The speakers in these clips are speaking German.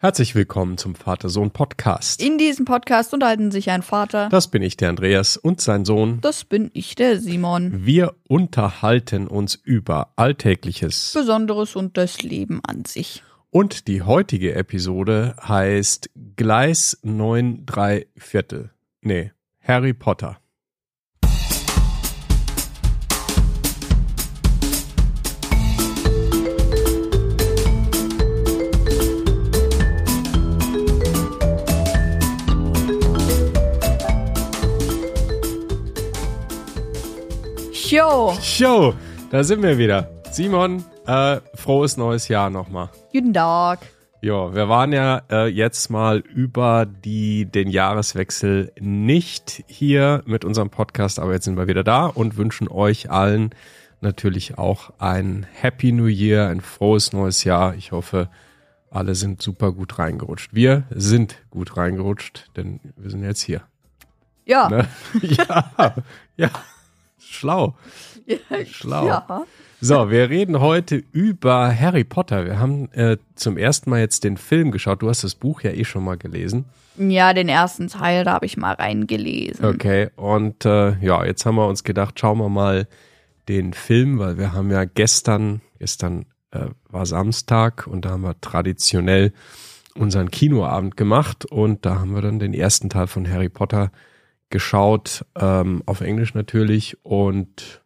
Herzlich willkommen zum Vater-Sohn-Podcast. In diesem Podcast unterhalten sich ein Vater. Das bin ich, der Andreas, und sein Sohn. Das bin ich, der Simon. Wir unterhalten uns über Alltägliches. Besonderes und das Leben an sich. Und die heutige Episode heißt Gleis 9 3 Viertel. Nee, Harry Potter. Jo. Jo, da sind wir wieder. Simon, äh, frohes neues Jahr nochmal. Guten Tag. Ja, wir waren ja äh, jetzt mal über die, den Jahreswechsel nicht hier mit unserem Podcast, aber jetzt sind wir wieder da und wünschen euch allen natürlich auch ein Happy New Year, ein frohes neues Jahr. Ich hoffe, alle sind super gut reingerutscht. Wir sind gut reingerutscht, denn wir sind jetzt hier. Ja. Ne? ja, ja, schlau. Schlau. Ja. So, wir reden heute über Harry Potter. Wir haben äh, zum ersten Mal jetzt den Film geschaut. Du hast das Buch ja eh schon mal gelesen. Ja, den ersten Teil, da habe ich mal reingelesen. Okay, und äh, ja, jetzt haben wir uns gedacht, schauen wir mal den Film, weil wir haben ja gestern, gestern äh, war Samstag und da haben wir traditionell unseren Kinoabend gemacht und da haben wir dann den ersten Teil von Harry Potter geschaut, ähm, auf Englisch natürlich und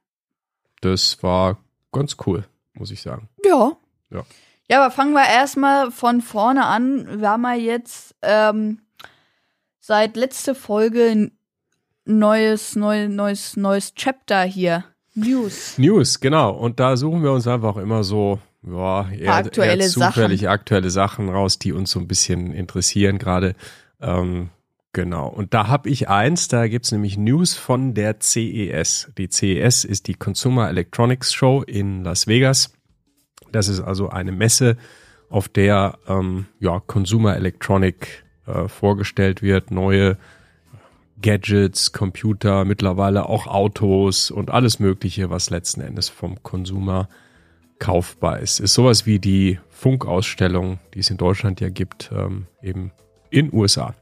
das war ganz cool, muss ich sagen. Ja. Ja. Ja, aber fangen wir erstmal von vorne an. Wir haben ja jetzt ähm, seit letzte Folge ein neues, neues, neues, neues Chapter hier. News. News, genau. Und da suchen wir uns einfach immer so, ja, eher, Aktuelle eher zufällig aktuelle Sachen raus, die uns so ein bisschen interessieren gerade. Ähm, genau. Und da habe ich eins, da gibt's nämlich News von der CES. Die CES ist die Consumer Electronics Show in Las Vegas. Das ist also eine Messe, auf der ähm, ja, Consumer Electronic äh, vorgestellt wird, neue Gadgets, Computer, mittlerweile auch Autos und alles Mögliche, was letzten Endes vom Konsumer kaufbar ist. Ist sowas wie die Funkausstellung, die es in Deutschland ja gibt, ähm, eben in USA.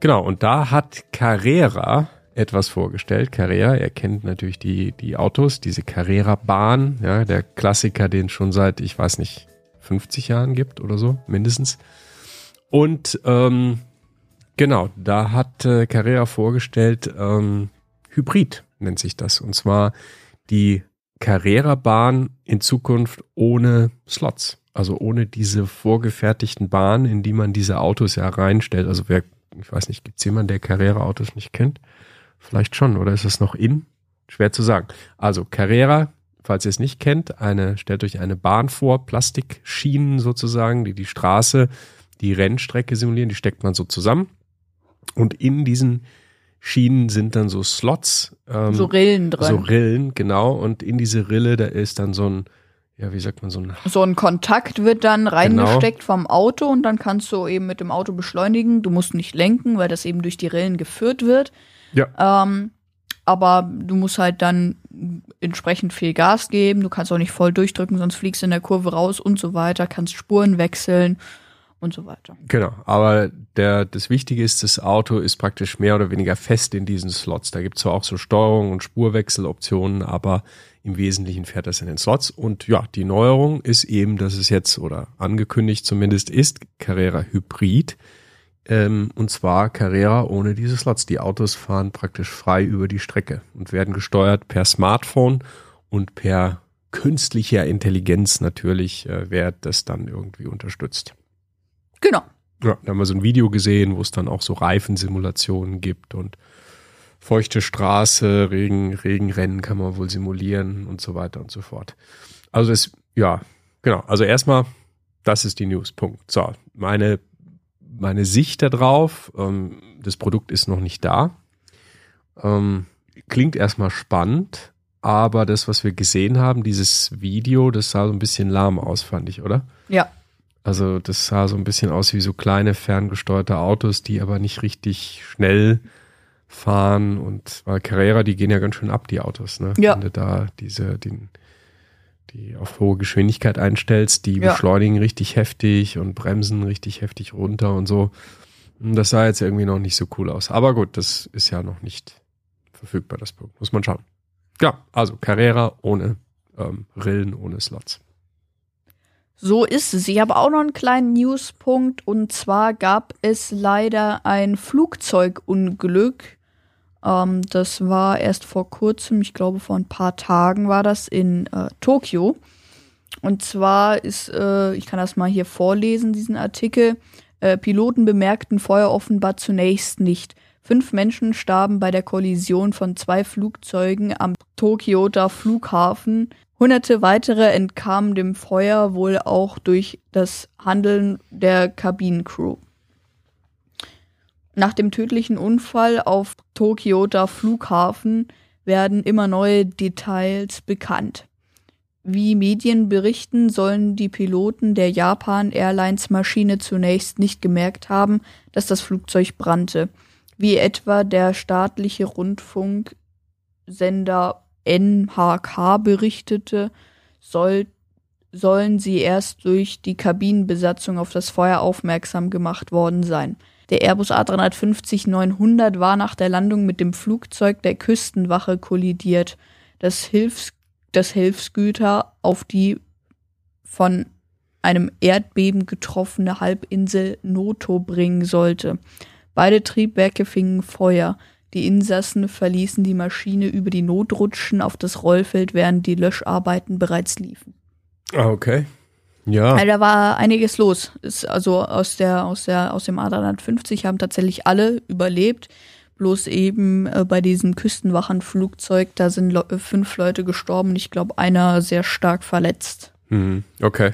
Genau, und da hat Carrera etwas vorgestellt. Carrera, ihr kennt natürlich die, die Autos, diese Carrera-Bahn, ja, der Klassiker, den es schon seit, ich weiß nicht, 50 Jahren gibt oder so, mindestens. Und ähm, genau, da hat äh, Carrera vorgestellt, ähm, Hybrid nennt sich das. Und zwar die Carrera-Bahn in Zukunft ohne Slots. Also ohne diese vorgefertigten Bahnen, in die man diese Autos ja reinstellt. Also wer, ich weiß nicht, gibt es jemanden, der Carrera-Autos nicht kennt? Vielleicht schon, oder ist es noch in? Schwer zu sagen. Also Carrera, falls ihr es nicht kennt, eine, stellt euch eine Bahn vor, Plastikschienen sozusagen, die die Straße, die Rennstrecke simulieren, die steckt man so zusammen. Und in diesen Schienen sind dann so Slots. Ähm, So Rillen drin. So Rillen, genau. Und in diese Rille, da ist dann so ein, ja, wie sagt man, so ein So ein Kontakt wird dann reingesteckt vom Auto und dann kannst du eben mit dem Auto beschleunigen. Du musst nicht lenken, weil das eben durch die Rillen geführt wird. Ja. Ähm, aber du musst halt dann entsprechend viel Gas geben. Du kannst auch nicht voll durchdrücken, sonst fliegst du in der Kurve raus und so weiter. Kannst Spuren wechseln und so weiter. Genau, aber der, das Wichtige ist, das Auto ist praktisch mehr oder weniger fest in diesen Slots. Da gibt es zwar auch so Steuerung und Spurwechseloptionen, aber im Wesentlichen fährt das in den Slots. Und ja, die Neuerung ist eben, dass es jetzt, oder angekündigt zumindest, ist Carrera Hybrid. Ähm, und zwar Carrera ohne diese Slots. Die Autos fahren praktisch frei über die Strecke und werden gesteuert per Smartphone und per künstlicher Intelligenz natürlich äh, wird das dann irgendwie unterstützt. Genau. Ja, da haben wir so ein Video gesehen, wo es dann auch so Reifensimulationen gibt und feuchte Straße, Regen, Regenrennen kann man wohl simulieren und so weiter und so fort. Also es, ja, genau. Also erstmal, das ist die News. Punkt. So, meine, meine Sicht darauf, ähm, das Produkt ist noch nicht da. Ähm, klingt erstmal spannend, aber das, was wir gesehen haben, dieses Video, das sah so ein bisschen lahm aus, fand ich, oder? Ja. Also das sah so ein bisschen aus wie so kleine ferngesteuerte Autos, die aber nicht richtig schnell fahren und weil Carrera, die gehen ja ganz schön ab, die Autos, ne? Ja. Wenn du da diese, den, die auf hohe Geschwindigkeit einstellst, die Ja. beschleunigen richtig heftig und bremsen richtig heftig runter und so. Und Das sah jetzt irgendwie noch nicht so cool aus. Aber gut, das ist ja noch nicht verfügbar, das Produkt. Muss man schauen. Ja, also Carrera ohne ähm, Rillen, ohne Slots. So ist es. Ich habe auch noch einen kleinen Newspunkt und zwar gab es leider ein Flugzeugunglück. Ähm, das war erst vor kurzem, ich glaube vor ein paar Tagen war das in äh, Tokio. Und zwar ist, äh, ich kann das mal hier vorlesen, diesen Artikel. Äh, Piloten bemerkten Feuer offenbar zunächst nicht. Fünf Menschen starben bei der Kollision von zwei Flugzeugen am Tokioter Flughafen. Hunderte weitere entkamen dem Feuer wohl auch durch das Handeln der Kabinencrew. Nach dem tödlichen Unfall auf Tokioter Flughafen werden immer neue Details bekannt. Wie Medien berichten, sollen die Piloten der Japan Airlines Maschine zunächst nicht gemerkt haben, dass das Flugzeug brannte, wie etwa der staatliche Rundfunksender NHK berichtete, soll, sollen sie erst durch die Kabinenbesatzung auf das Feuer aufmerksam gemacht worden sein. Der Airbus A350-900 war nach der Landung mit dem Flugzeug der Küstenwache kollidiert. Das, Hilfs das Hilfsgüter auf die von einem Erdbeben getroffene Halbinsel Noto bringen sollte. Beide Triebwerke fingen Feuer. Die Insassen verließen die Maschine über die Notrutschen auf das Rollfeld, während die Löscharbeiten bereits liefen. Ah, okay. Ja. Also da war einiges los. Ist also aus der aus der aus dem A350 haben tatsächlich alle überlebt. Bloß eben äh, bei diesem Küstenwachenflugzeug, da sind Le fünf Leute gestorben. Ich glaube, einer sehr stark verletzt. Mhm. Okay.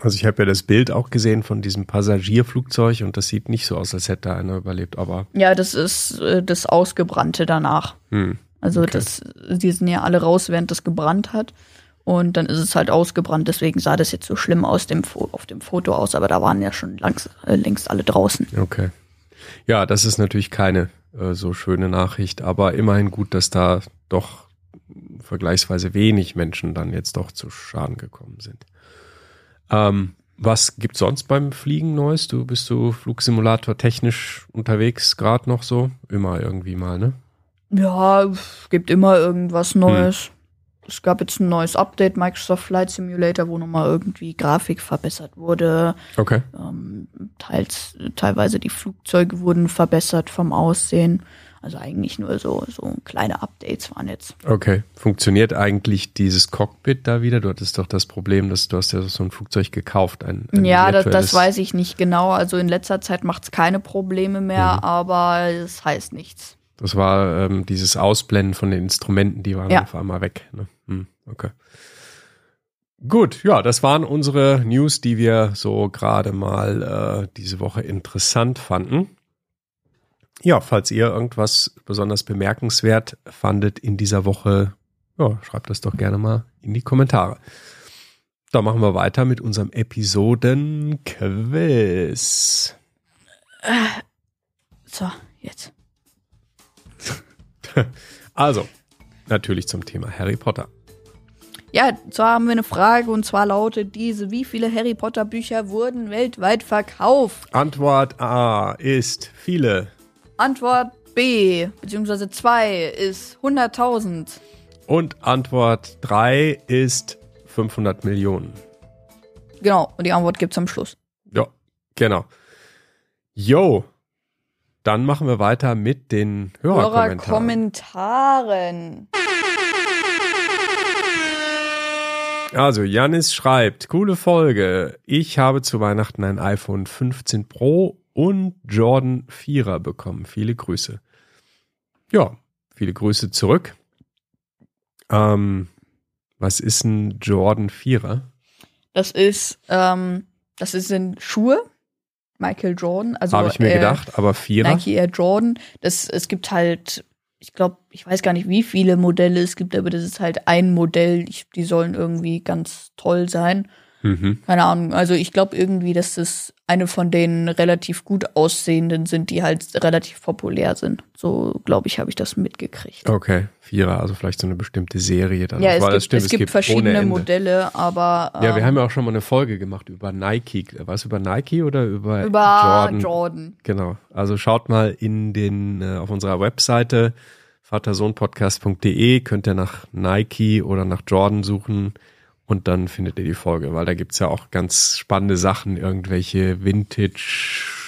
Also ich habe ja das Bild auch gesehen von diesem Passagierflugzeug und das sieht nicht so aus, als hätte da einer überlebt, aber Ja, das ist äh, das Ausgebrannte danach. hm. Also Okay. das, die sind ja alle raus, während das gebrannt hat. Und dann ist es halt ausgebrannt. Deswegen sah das jetzt so schlimm aus dem Fo auf dem Foto aus. Aber da waren ja schon langs, äh, längst alle draußen. okay. Ja, das ist natürlich keine äh, so schöne Nachricht, aber immerhin gut, dass da doch vergleichsweise wenig Menschen dann jetzt doch zu Schaden gekommen sind. Ähm, was gibt's sonst beim Fliegen Neues? Du bist du Flugsimulator technisch unterwegs gerade noch so? Immer irgendwie mal, ne? Ja, es gibt immer irgendwas Neues. Es gab jetzt ein neues Update, Microsoft Flight Simulator, wo nochmal irgendwie Grafik verbessert wurde. Okay. Ähm, teils, teilweise die Flugzeuge wurden verbessert vom Aussehen. Also eigentlich nur so, so kleine Updates waren jetzt. Okay. Funktioniert eigentlich dieses Cockpit da wieder? Du hattest doch das Problem, dass du hast ja so ein Flugzeug gekauft. Ein, ein Ja, das, das weiß ich nicht genau. Also in letzter Zeit macht es keine Probleme mehr, Mhm. aber es heißt nichts. Das war ähm, dieses Ausblenden von den Instrumenten, die waren Ja. auf einmal weg. Ne? Hm, okay. Gut, ja, das waren unsere News, die wir so gerade mal äh, diese Woche interessant fanden. Ja, falls ihr irgendwas besonders bemerkenswert fandet in dieser Woche, ja, schreibt das doch gerne mal in die Kommentare. Da machen wir weiter mit unserem Episoden-Quiz. So, jetzt. Also, natürlich zum Thema Harry Potter. Ja, zwar haben wir eine Frage und zwar lautet diese: Wie viele Harry Potter Bücher wurden weltweit verkauft? Antwort A ist viele. Antwort B, beziehungsweise 2 ist 100.000. Und Antwort 3 ist 500 Millionen. Genau, und die Antwort gibt's am Schluss. Ja, genau. Yo, dann machen wir weiter mit den Hörerkommentaren. Hörerkommentaren. Also, Janis schreibt, coole Folge. Ich habe zu Weihnachten ein iPhone 15 Pro und Jordan 4er bekommen. Viele Grüße. Ja, viele Grüße zurück. Ähm, was ist ein Jordan 4er? Das ist, ähm, das ist sind Schuhe. Michael Jordan. Also, Habe ich mir äh, gedacht, aber 4er? Nike Air Jordan. Das, es gibt halt, ich glaube, ich weiß gar nicht, wie viele Modelle es gibt, aber das ist halt ein Modell. Ich, die sollen irgendwie ganz toll sein. Mhm. Keine Ahnung. Also ich glaube irgendwie, dass das eine von den relativ gut aussehenden sind, die halt relativ populär sind. So, glaube ich, habe ich das mitgekriegt. Okay, Vierer, also vielleicht so eine bestimmte Serie dann. Ja, es gibt, stimmt, es gibt verschiedene. Modelle, aber Ja, wir ähm, haben ja auch schon mal eine Folge gemacht über Nike. War es über Nike oder über, über Jordan? Jordan. Genau. Also schaut mal in den äh, auf unserer Webseite vatersohnpodcast.de könnt ihr nach Nike oder nach Jordan suchen und dann findet ihr die Folge, weil da gibt's ja auch ganz spannende Sachen, irgendwelche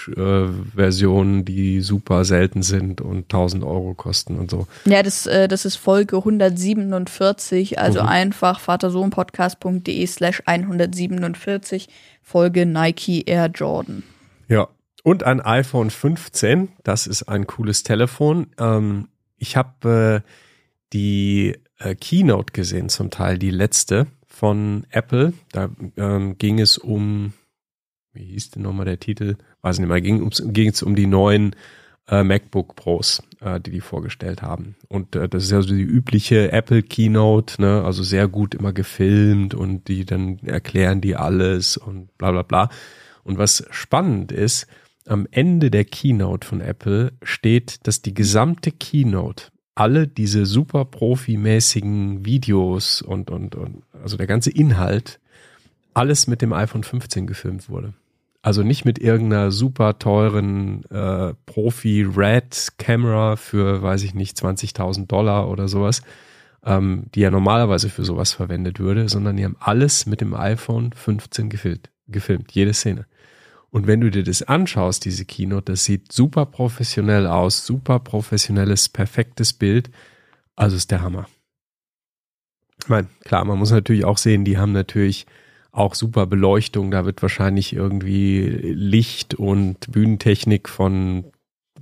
Vintage-Versionen, die super selten sind und 1000 Euro kosten und so. Ja, das, äh, das ist Folge 147, also Mhm. einfach vatersohnpodcast.de slash 147, Folge Nike Air Jordan. Ja. Und ein iPhone 15, das ist ein cooles Telefon. Ähm, ich habe äh, die äh, Keynote gesehen, zum Teil die letzte von Apple. Da ähm, ging es um, wie hieß denn nochmal der Titel? Weiß nicht mehr, ging ging es um die neuen äh, MacBook Pros, äh, die die vorgestellt haben. Und äh, das ist ja so die übliche Apple Keynote, ne? also sehr gut immer gefilmt und die dann erklären die alles und bla bla bla. Und was spannend ist, am Ende der Keynote von Apple steht, dass die gesamte Keynote alle diese super profimäßigen Videos und, und, und also der ganze Inhalt alles mit dem iPhone 15 gefilmt wurde. Also nicht mit irgendeiner super teuren äh, Profi-Red-Camera für, weiß ich nicht, 20.000 Dollar oder sowas, ähm, die ja normalerweise für sowas verwendet würde, sondern die haben alles mit dem iPhone 15 gefilmt, gefilmt jede Szene. Und wenn du dir das anschaust, diese Keynote, das sieht super professionell aus, super professionelles, perfektes Bild. Also ist der Hammer. Ich meine, klar, man muss natürlich auch sehen, die haben natürlich auch super Beleuchtung. Da wird wahrscheinlich irgendwie Licht und Bühnentechnik von,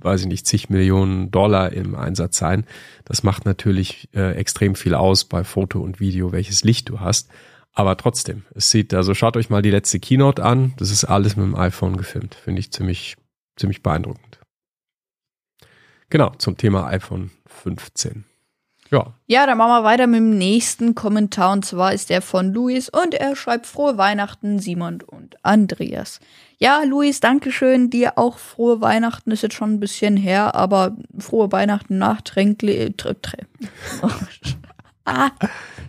weiß ich nicht, zig Millionen Dollar im Einsatz sein. Das macht natürlich äh, extrem viel aus bei Foto und Video, welches Licht du hast. Aber trotzdem, es sieht, also schaut euch mal die letzte Keynote an. Das ist alles mit dem iPhone gefilmt. Finde ich ziemlich, ziemlich beeindruckend. Genau, zum Thema iPhone 15. Ja, Ja, dann machen wir weiter mit dem nächsten Kommentar und zwar ist der von Luis und er schreibt frohe Weihnachten Simon und Andreas. Ja, Luis, Dankeschön, dir auch frohe Weihnachten, ist jetzt schon ein bisschen her, aber frohe Weihnachten nachträglich. Äh, tr- tr- ah,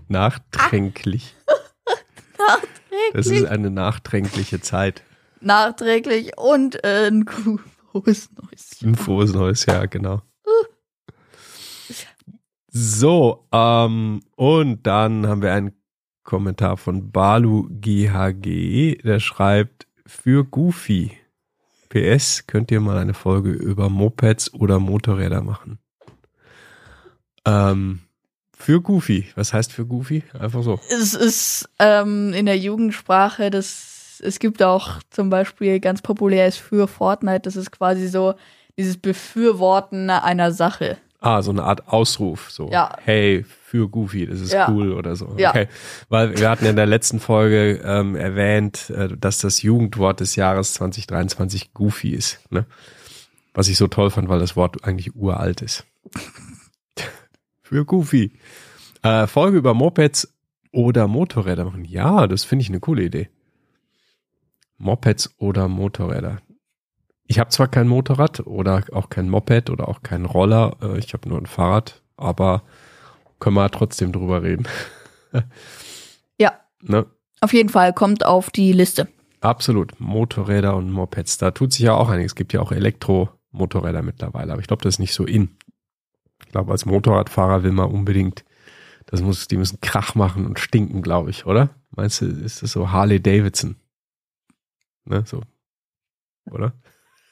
nachträglich. Das ist eine nachträgliche Zeit. nachträglich und äh, ein frohes neues Jahr. Ein frohes neues Jahr, genau. So, ähm, und dann haben wir einen Kommentar von Balu GHG, der schreibt, für Goofy. PS, könnt ihr mal eine Folge über Mopeds oder Motorräder machen? Ähm, für Goofy. Was heißt für Goofy? Einfach so. Es ist ähm, in der Jugendsprache, das, es gibt auch zum Beispiel ganz populär ist für Fortnite, das ist quasi so dieses Befürworten einer Sache. Ah, so eine Art Ausruf, so. Ja. Hey, für Goofy, das ist Ja. cool oder so. Ja. Okay. Weil wir hatten in der letzten Folge ähm, erwähnt, äh, dass das Jugendwort des Jahres 2023 Goofy ist. Ne? Was ich so toll fand, weil das Wort eigentlich uralt ist. Für Goofy. Äh, Folge über Mopeds oder Motorräder machen. Ja, das finde ich eine coole Idee. Mopeds oder Motorräder. Ich habe zwar kein Motorrad oder auch kein Moped oder auch keinen Roller, äh, ich habe nur ein Fahrrad, aber können wir trotzdem drüber reden. Ja, Ne? auf jeden Fall kommt auf die Liste. Absolut. Motorräder und Mopeds. Da tut sich ja auch einiges. Es gibt ja auch Elektromotorräder mittlerweile, aber ich glaube, das ist nicht so in. Ich glaube, als Motorradfahrer will man unbedingt, das muss, die müssen Krach machen und stinken, glaube ich, oder? Meinst du, ist das so Harley Davidson? Ne, so. Oder?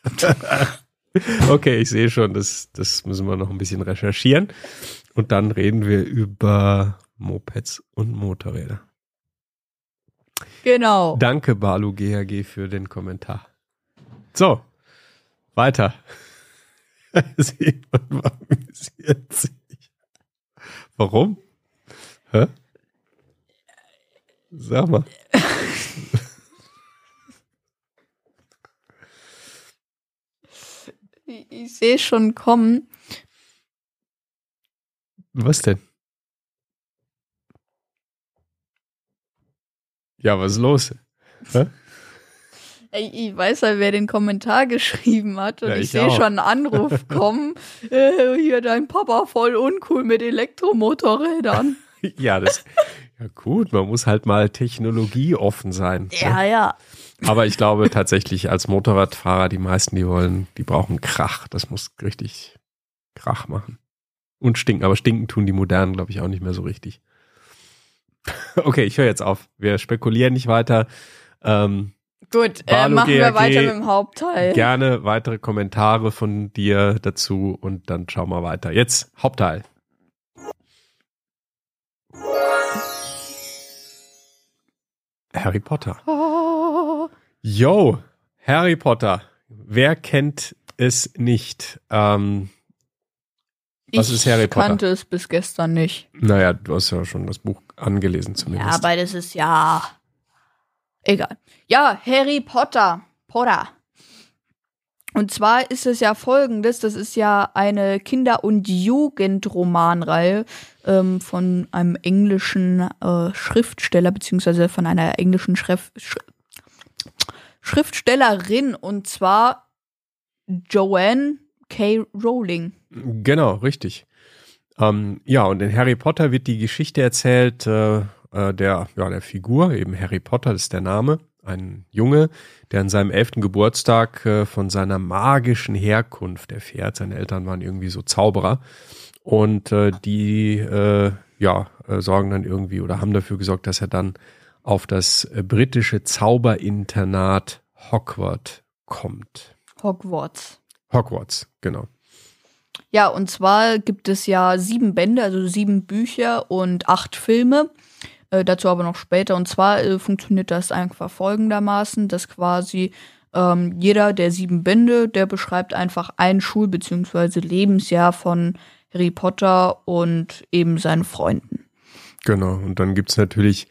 okay, ich sehe schon, das, das müssen wir noch ein bisschen recherchieren. Und dann reden wir über Mopeds und Motorräder. Genau. Danke, Balu GHG, für den Kommentar. So, weiter. Amüsiert sich. Warum? Hä? Sag mal. Ich, ich sehe schon kommen. Was denn? Ja, was ist los? Hä? Ich weiß ja, wer den Kommentar geschrieben hat und Ja, ich, ich sehe schon einen Anruf kommen. Äh, hier dein Papa voll uncool mit Elektromotorrädern. Ja, das. Ja, gut, man muss halt mal technologieoffen sein. ne? ja, ja. Aber ich glaube tatsächlich, als Motorradfahrer, die meisten, die wollen, die brauchen Krach. Das muss richtig Krach machen. Und stinken. Aber stinken tun die modernen, glaube ich, auch nicht mehr so richtig. Okay, ich höre jetzt auf. Wir spekulieren nicht weiter. Ähm, Gut, äh, machen wir GAG, weiter mit dem Hauptteil. gerne weitere Kommentare von dir dazu und dann schauen wir weiter. Jetzt Hauptteil. Harry Potter. Oh, Yo, Harry Potter. Wer kennt es nicht? Ähm, Was ich ist Harry Potter? kannte es bis gestern nicht. naja, du hast ja schon das Buch angelesen Ja, zumindest. aber das ist ja egal. Ja, Harry Potter. Potter. Und zwar ist es ja folgendes, das ist ja eine Kinder- und Jugendromanreihe ähm, von einem englischen äh, Schriftsteller, beziehungsweise von einer englischen Schrift, Sch Schriftstellerin, und zwar Joanne K. Rowling. Genau, richtig. Ähm, ja, und in Harry Potter wird die Geschichte erzählt äh, äh, der, ja, der Figur, eben Harry Potter, ist der Name, ein Junge, der an seinem elften Geburtstag äh, von seiner magischen Herkunft erfährt. Seine Eltern waren irgendwie so Zauberer und äh, die äh, ja äh, sorgen dann irgendwie oder haben dafür gesorgt, dass er dann auf das äh, britische Zauberinternat Hogwarts kommt. Hogwarts. Hogwarts, genau. Ja, und zwar gibt es ja sieben Bände, also sieben Bücher und acht Filme. Äh, dazu aber noch später. Und zwar äh, funktioniert das einfach folgendermaßen, dass quasi ähm, jeder der sieben Bände, der beschreibt einfach ein Schul- bzw. Lebensjahr von Harry Potter und eben seinen Freunden. Genau, und dann gibt's natürlich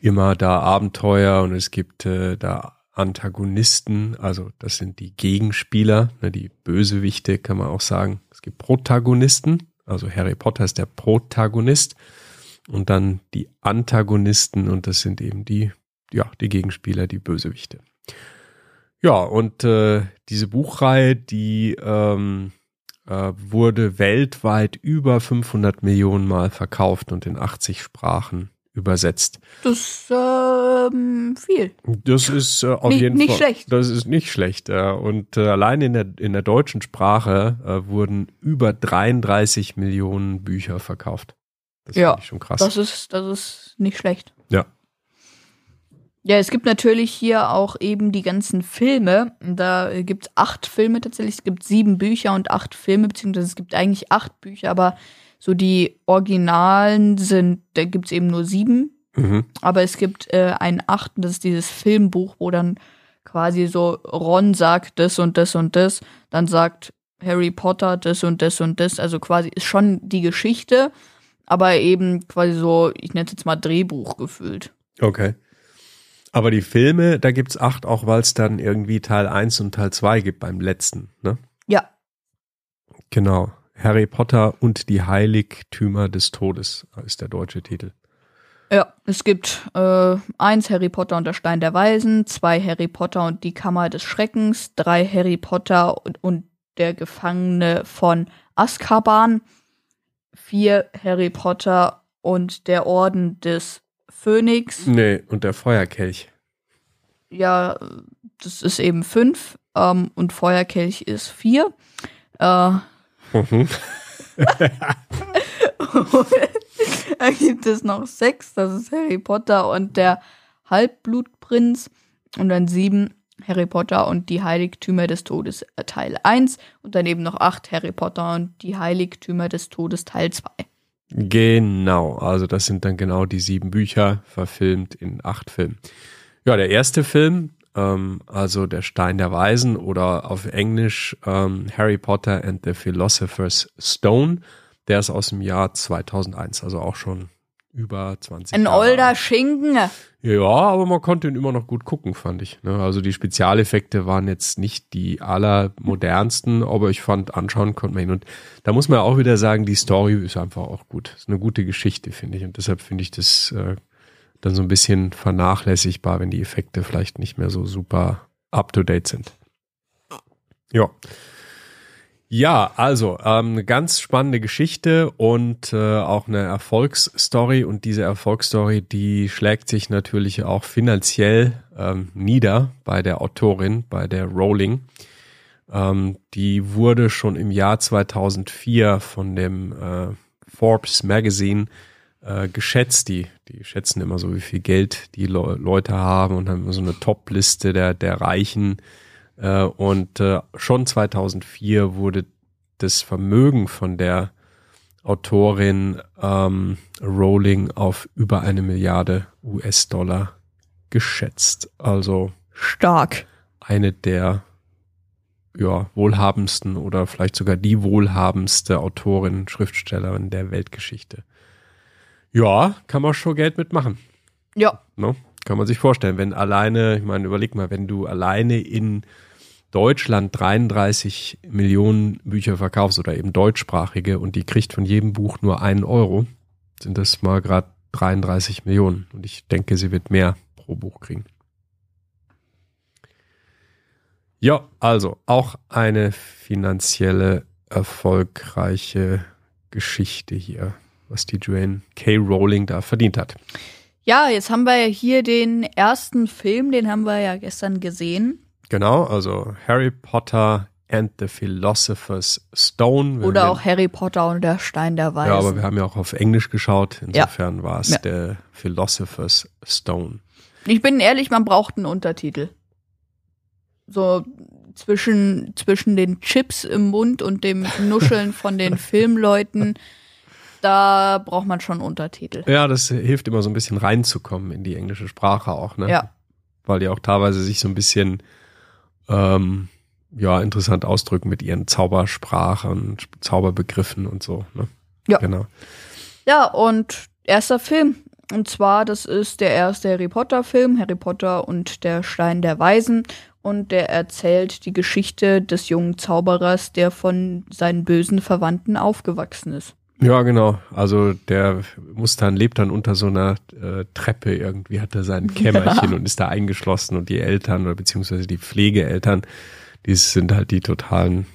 immer da Abenteuer und es gibt äh, da Antagonisten, also das sind die Gegenspieler, ne, die Bösewichte kann man auch sagen. Es gibt Protagonisten, also Harry Potter ist der Protagonist und dann die Antagonisten und das sind eben die, ja, die Gegenspieler, die Bösewichte. Ja, und äh, diese Buchreihe, die ähm, äh, wurde weltweit über 500 Millionen Mal verkauft und in 80 Sprachen übersetzt. Das ist ähm, viel. Das ist äh, auf Nicht- jeden nicht Fall. schlecht. Das ist nicht schlecht. Äh, und äh, allein in der, in der deutschen Sprache äh, wurden über 33 Millionen Bücher verkauft. Das Ja, finde ich schon krass. Das ist, das ist nicht schlecht. Ja. Ja, es gibt natürlich hier auch eben die ganzen Filme. Da gibt es acht Filme tatsächlich. Es gibt sieben Bücher und acht Filme, beziehungsweise es gibt eigentlich acht Bücher, aber so die Originalen sind, da gibt es eben nur sieben. Mhm. Aber es gibt äh, einen achten, das ist dieses Filmbuch, wo dann quasi so Ron sagt das und das und das, dann sagt Harry Potter das und das und das. Also quasi ist schon die Geschichte, aber eben quasi so, ich nenne es jetzt mal Drehbuch gefühlt. Okay. Aber die Filme, da gibt's acht, auch weil es dann irgendwie Teil 1 und Teil 2 gibt beim letzten, ne? Ja, Genau. Harry Potter und die Heiligtümer des Todes ist der deutsche Titel. ja. Es gibt äh, eins Harry Potter und der Stein der Weisen, zwei Harry Potter und die Kammer des Schreckens, drei Harry Potter und, und der Gefangene von Azkaban, vier Harry Potter und der Orden des Phönix. Nee, und der Feuerkelch. Ja, das ist eben fünf ähm, und Feuerkelch ist vier. Äh, Mhm. da gibt es noch sechs, das ist Harry Potter und der Halbblutprinz. Und dann sieben, Harry Potter und die Heiligtümer des Todes äh, Teil 1. Und dann eben noch acht, Harry Potter und die Heiligtümer des Todes Teil 2. Genau, also das sind dann genau die sieben Bücher, verfilmt in acht Filmen. Ja, der erste Film, ähm, also Der Stein der Weisen oder auf Englisch ähm, Harry Potter and the Philosopher's Stone, der ist aus dem Jahr 2001, also auch schon über 20 Ein Jahre older. Schinken. Ja, aber man konnte ihn immer noch gut gucken, fand ich. Ne? Also die Spezialeffekte waren jetzt nicht die allermodernsten, aber ich fand, anschauen konnte man ihn. Und da muss man auch wieder sagen, die Story ist einfach auch gut. Ist eine gute Geschichte, finde ich. Und deshalb finde ich das äh, dann so ein bisschen vernachlässigbar, wenn die Effekte vielleicht nicht mehr so super up-to-date sind. Ja. Ja, also ähm, eine ganz spannende Geschichte und äh, auch eine Erfolgsstory. Und diese Erfolgsstory, die schlägt sich natürlich auch finanziell ähm, nieder bei der Autorin, bei der Rowling. Ähm, die wurde schon im Jahr 2004 von dem äh, Forbes Magazine äh, geschätzt. Die, die schätzen immer so, wie viel Geld die Le Leute haben und haben so eine Top-Liste der, der Reichen äh, und äh, schon 2004 wurde das Vermögen von der Autorin ähm, Rowling auf über eine Milliarde US-Dollar geschätzt. Also stark. Eine der ja, wohlhabendsten oder vielleicht sogar die wohlhabendste Autorin, Schriftstellerin der Weltgeschichte. Ja, kann man schon Geld mitmachen. Ja. No? Kann man sich vorstellen, wenn alleine, ich meine, überleg mal, wenn du alleine in Deutschland 33 Millionen Bücher verkaufst oder eben deutschsprachige und die kriegt von jedem Buch nur einen Euro, sind das mal gerade 33 Millionen. Und ich denke, sie wird mehr pro Buch kriegen. Ja, also auch eine finanzielle erfolgreiche Geschichte hier, was die Joanne K. Rowling da verdient hat. Ja, jetzt haben wir ja hier den ersten Film, den haben wir ja gestern gesehen. Genau, also Harry Potter and the Philosopher's Stone. Oder auch Harry Potter und der Stein der Weisen. Ja, aber wir haben ja auch auf Englisch geschaut. Insofern ja. war es ja. der Philosopher's Stone. Ich bin ehrlich, man braucht einen Untertitel. So zwischen, zwischen den Chips im Mund und dem Nuscheln von den Filmleuten, da braucht man schon Untertitel. Ja, das hilft immer so ein bisschen reinzukommen in die englische Sprache auch, ne? Ja. Weil die auch teilweise sich so ein bisschen ähm, ja, interessant ausdrücken mit ihren Zaubersprachen, Zauberbegriffen und so. Ne? Ja. Genau. Ja, und erster Film. Und zwar, das ist der erste Harry Potter-Film, Harry Potter und der Stein der Weisen. Und der erzählt die Geschichte des jungen Zauberers, der von seinen bösen Verwandten aufgewachsen ist. Ja, genau. Also der muss dann, lebt dann unter so einer äh, Treppe irgendwie, hat er sein Kämmerchen ja. und ist da eingeschlossen und die Eltern oder beziehungsweise die Pflegeeltern, die sind halt die totalen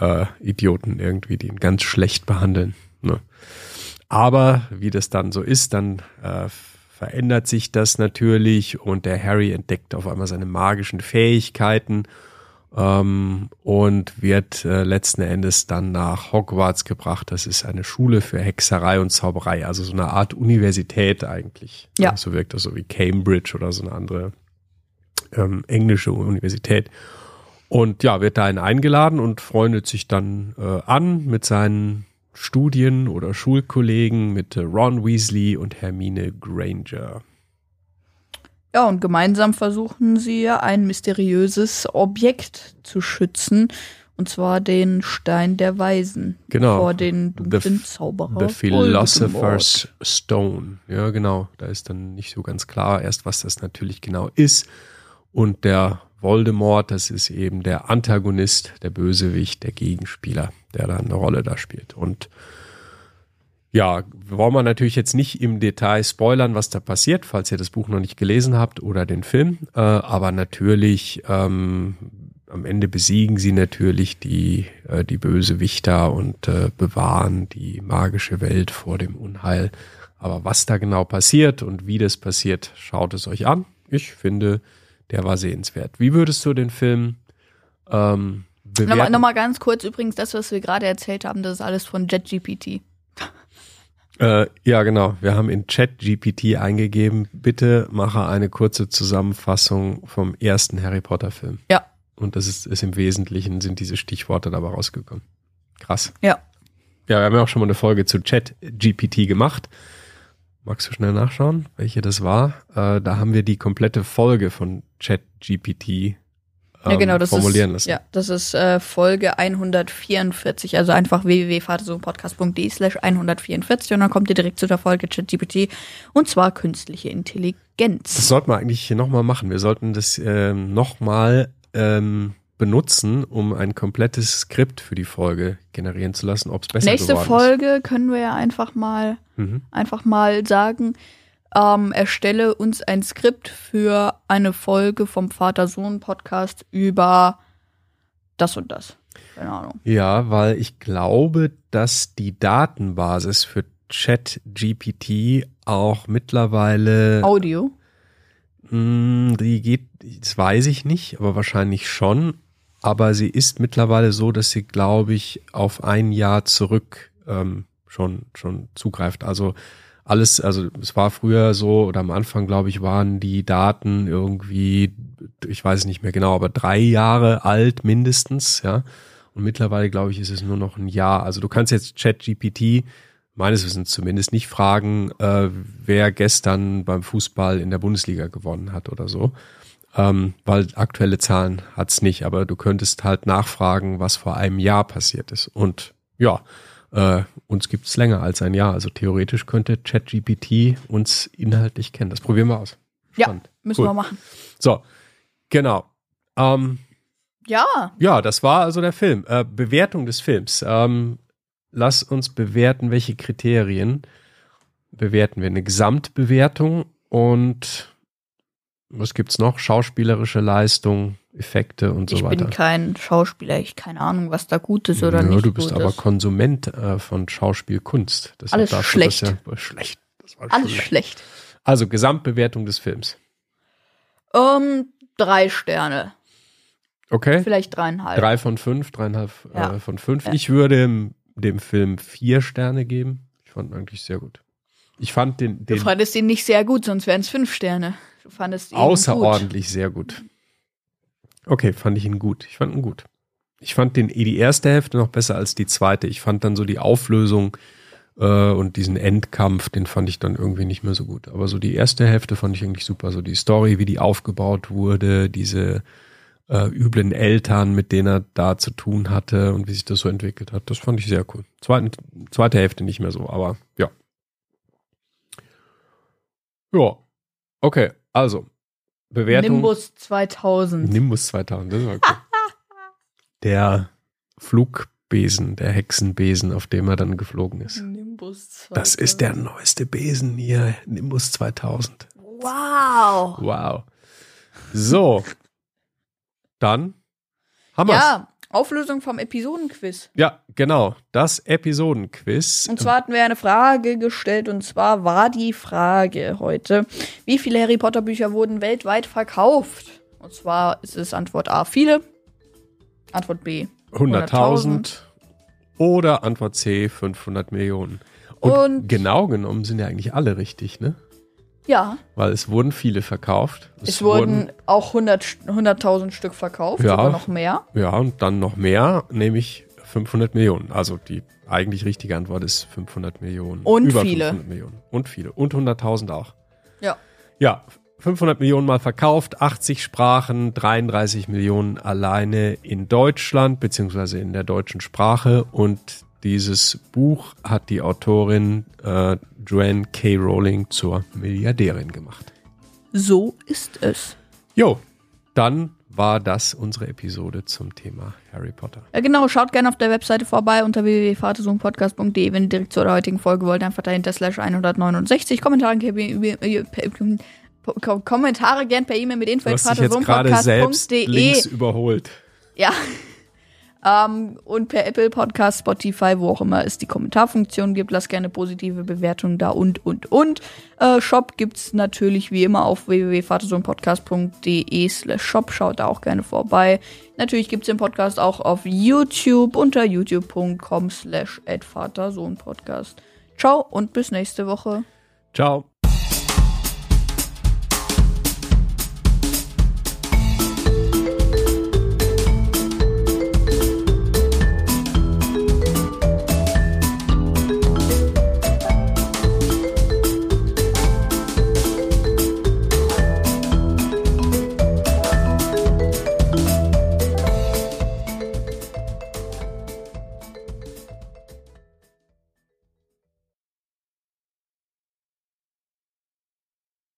äh, Idioten irgendwie, die ihn ganz schlecht behandeln. Ne? Aber wie das dann so ist, dann äh, verändert sich das natürlich und der Harry entdeckt auf einmal seine magischen Fähigkeiten ähm, und wird äh, letzten Endes dann nach Hogwarts gebracht. Das ist eine Schule für Hexerei und Zauberei, also so eine Art Universität eigentlich. Ja. So wirkt das so wie Cambridge oder so eine andere ähm, englische Universität. Und ja, wird dahin eingeladen und freundet sich dann äh, an mit seinen Studien- oder Schulkollegen, mit äh, Ron Weasley und Hermine Granger. Ja, und gemeinsam versuchen sie ein mysteriöses Objekt zu schützen. Und zwar den Stein der Weisen. Genau. Vor den dunklen Zauberer. The Philosopher's Stone. Ja, genau. Da ist dann nicht so ganz klar erst, was das natürlich genau ist. Und der Voldemort, das ist eben der Antagonist, der Bösewicht, der Gegenspieler, der da eine Rolle da spielt. Und ja, wollen wir natürlich jetzt nicht im Detail spoilern, was da passiert, falls ihr das Buch noch nicht gelesen habt oder den Film. Äh, aber natürlich, ähm, am Ende besiegen sie natürlich die, äh, die Bösewichter und äh, bewahren die magische Welt vor dem Unheil. Aber was da genau passiert und wie das passiert, schaut es euch an. Ich finde, der war sehenswert. Wie würdest du den Film ähm, bewerten? Nochmal, nochmal ganz kurz übrigens, das, was wir gerade erzählt haben, das ist alles von JetGPT. Äh, ja, genau. Wir haben in ChatGPT eingegeben, bitte mache eine kurze Zusammenfassung vom ersten Harry Potter Film. Ja. Und das ist, ist im Wesentlichen, sind diese Stichworte dabei rausgekommen. Krass. Ja. Ja, wir haben ja auch schon mal eine Folge zu ChatGPT gemacht. Magst du schnell nachschauen, welche das war? Äh, da haben wir die komplette Folge von ChatGPT ja, genau, ähm, das formulieren ist, lassen. Ja, das ist äh, Folge 144, also einfach www.vatersohnpodcast.de slash 144 und dann kommt ihr direkt zu der Folge ChatGPT und zwar künstliche Intelligenz. Das sollten wir eigentlich nochmal machen. Wir sollten das ähm, nochmal ähm, benutzen, um ein komplettes Skript für die Folge generieren zu lassen, ob es besser Nächste geworden Folge können wir ja einfach mal, Mhm. einfach mal sagen, ähm, erstelle uns ein Skript für eine Folge vom Vater-Sohn-Podcast über das und das. Keine Ahnung. Ja, weil ich glaube, dass die Datenbasis für ChatGPT auch mittlerweile. Audio. Mh, hm, die geht, das weiß ich nicht, aber wahrscheinlich schon. Aber sie ist mittlerweile so, dass sie, glaube ich, auf ein Jahr zurück ähm, schon, schon zugreift. Also alles, also es war früher so, oder am Anfang, glaube ich, waren die Daten irgendwie, ich weiß nicht mehr genau, aber drei Jahre alt mindestens, ja. Und mittlerweile, glaube ich, ist es nur noch ein Jahr. Also du kannst jetzt ChatGPT meines Wissens zumindest nicht fragen, äh, wer gestern beim Fußball in der Bundesliga gewonnen hat oder so. Ähm, weil aktuelle Zahlen hat's nicht, aber du könntest halt nachfragen, was vor einem Jahr passiert ist. Und ja, äh, uns gibt's länger als ein Jahr. Also theoretisch könnte ChatGPT uns inhaltlich kennen. Das probieren wir aus. Spannend. Ja, müssen cool. wir machen. So, genau. Ähm, ja. Ja, das war also der Film. Äh, Bewertung des Films. Ähm, lass uns bewerten, welche Kriterien bewerten wir. Eine Gesamtbewertung und was gibt's noch? Schauspielerische Leistung, Effekte und ich so weiter. Ich bin kein Schauspieler, ich keine Ahnung, was da gut ist oder ja, nicht. Du bist aber ist. Konsument äh, von Schauspielkunst. Deshalb Alles schlecht. Ja, schlecht. Alles schlecht. schlecht. Also Gesamtbewertung des Films. Um, ähm, drei Sterne. Okay. Vielleicht dreieinhalb. Drei von fünf, dreieinhalb ja. äh, von fünf. Ja. Ich würde dem Film vier Sterne geben. Ich fand ihn eigentlich sehr gut. Ich fand den. den du fandest ihn nicht sehr gut, sonst wären es fünf Sterne. Du fandest ihn außerordentlich gut. sehr gut. Okay, fand ich ihn gut. Ich fand ihn gut. Ich fand den die erste Hälfte noch besser als die zweite. Ich fand dann so die Auflösung äh, und diesen Endkampf, den fand ich dann irgendwie nicht mehr so gut. Aber so die erste Hälfte fand ich eigentlich super. So die Story, wie die aufgebaut wurde, diese äh, üblen Eltern, mit denen er da zu tun hatte und wie sich das so entwickelt hat. Das fand ich sehr cool. Zweite, zweite Hälfte nicht mehr so, aber ja. Ja. Okay, also. Bewertung. Nimbus 2000. Nimbus 2000, das war cool. der Flugbesen, der Hexenbesen, auf dem er dann geflogen ist. Nimbus 2000. Das ist der neueste Besen hier, Nimbus 2000. Wow. Wow. So, dann haben wir Ja, Auflösung vom Episodenquiz. Ja, genau, das Episodenquiz. Und zwar hatten wir eine Frage gestellt und zwar war die Frage heute, wie viele Harry Potter Bücher wurden weltweit verkauft? Und zwar ist es Antwort A viele, Antwort B 100.000 oder Antwort C 500 Millionen. Und, und genau genommen sind ja eigentlich alle richtig, ne? Ja. Weil es wurden viele verkauft. Es, es wurden, wurden, auch 100.000 100 Stück verkauft, ja, sogar noch mehr. Ja, und dann noch mehr, nämlich 500 Millionen. Also die eigentlich richtige Antwort ist 500 Millionen. Und Über viele. 500 Millionen. Und viele. Und 100.000 auch. Ja. Ja, 500 Millionen mal verkauft, 80 Sprachen, 33 Millionen alleine in Deutschland, beziehungsweise in der deutschen Sprache. Und dieses Buch hat die Autorin äh, Joanne K. Rowling zur Milliardärin gemacht. So ist es. Jo, dann war das unsere Episode zum Thema Harry Potter. Ja, genau, schaut gerne auf der Webseite vorbei unter www.vatersohnpodcast.de, wenn ihr direkt zu der heutigen Folge wollt, einfach dahinter slash 169 Kommentare, Kommentare gern per E-Mail mit info Du hast dich jetzt gerade selbst links überholt. Ja, ähm, und per Apple Podcast, Spotify, wo auch immer es die Kommentarfunktion gibt. Lasst gerne positive Bewertungen da und, und, und. Äh, Shop gibt's natürlich wie immer auf www.vatersohnpodcast.de slash shop. Schaut da auch gerne vorbei. Natürlich gibt's den Podcast auch auf YouTube unter youtube.com slash Vatersohnpodcast. Ciao und bis nächste Woche. Ciao.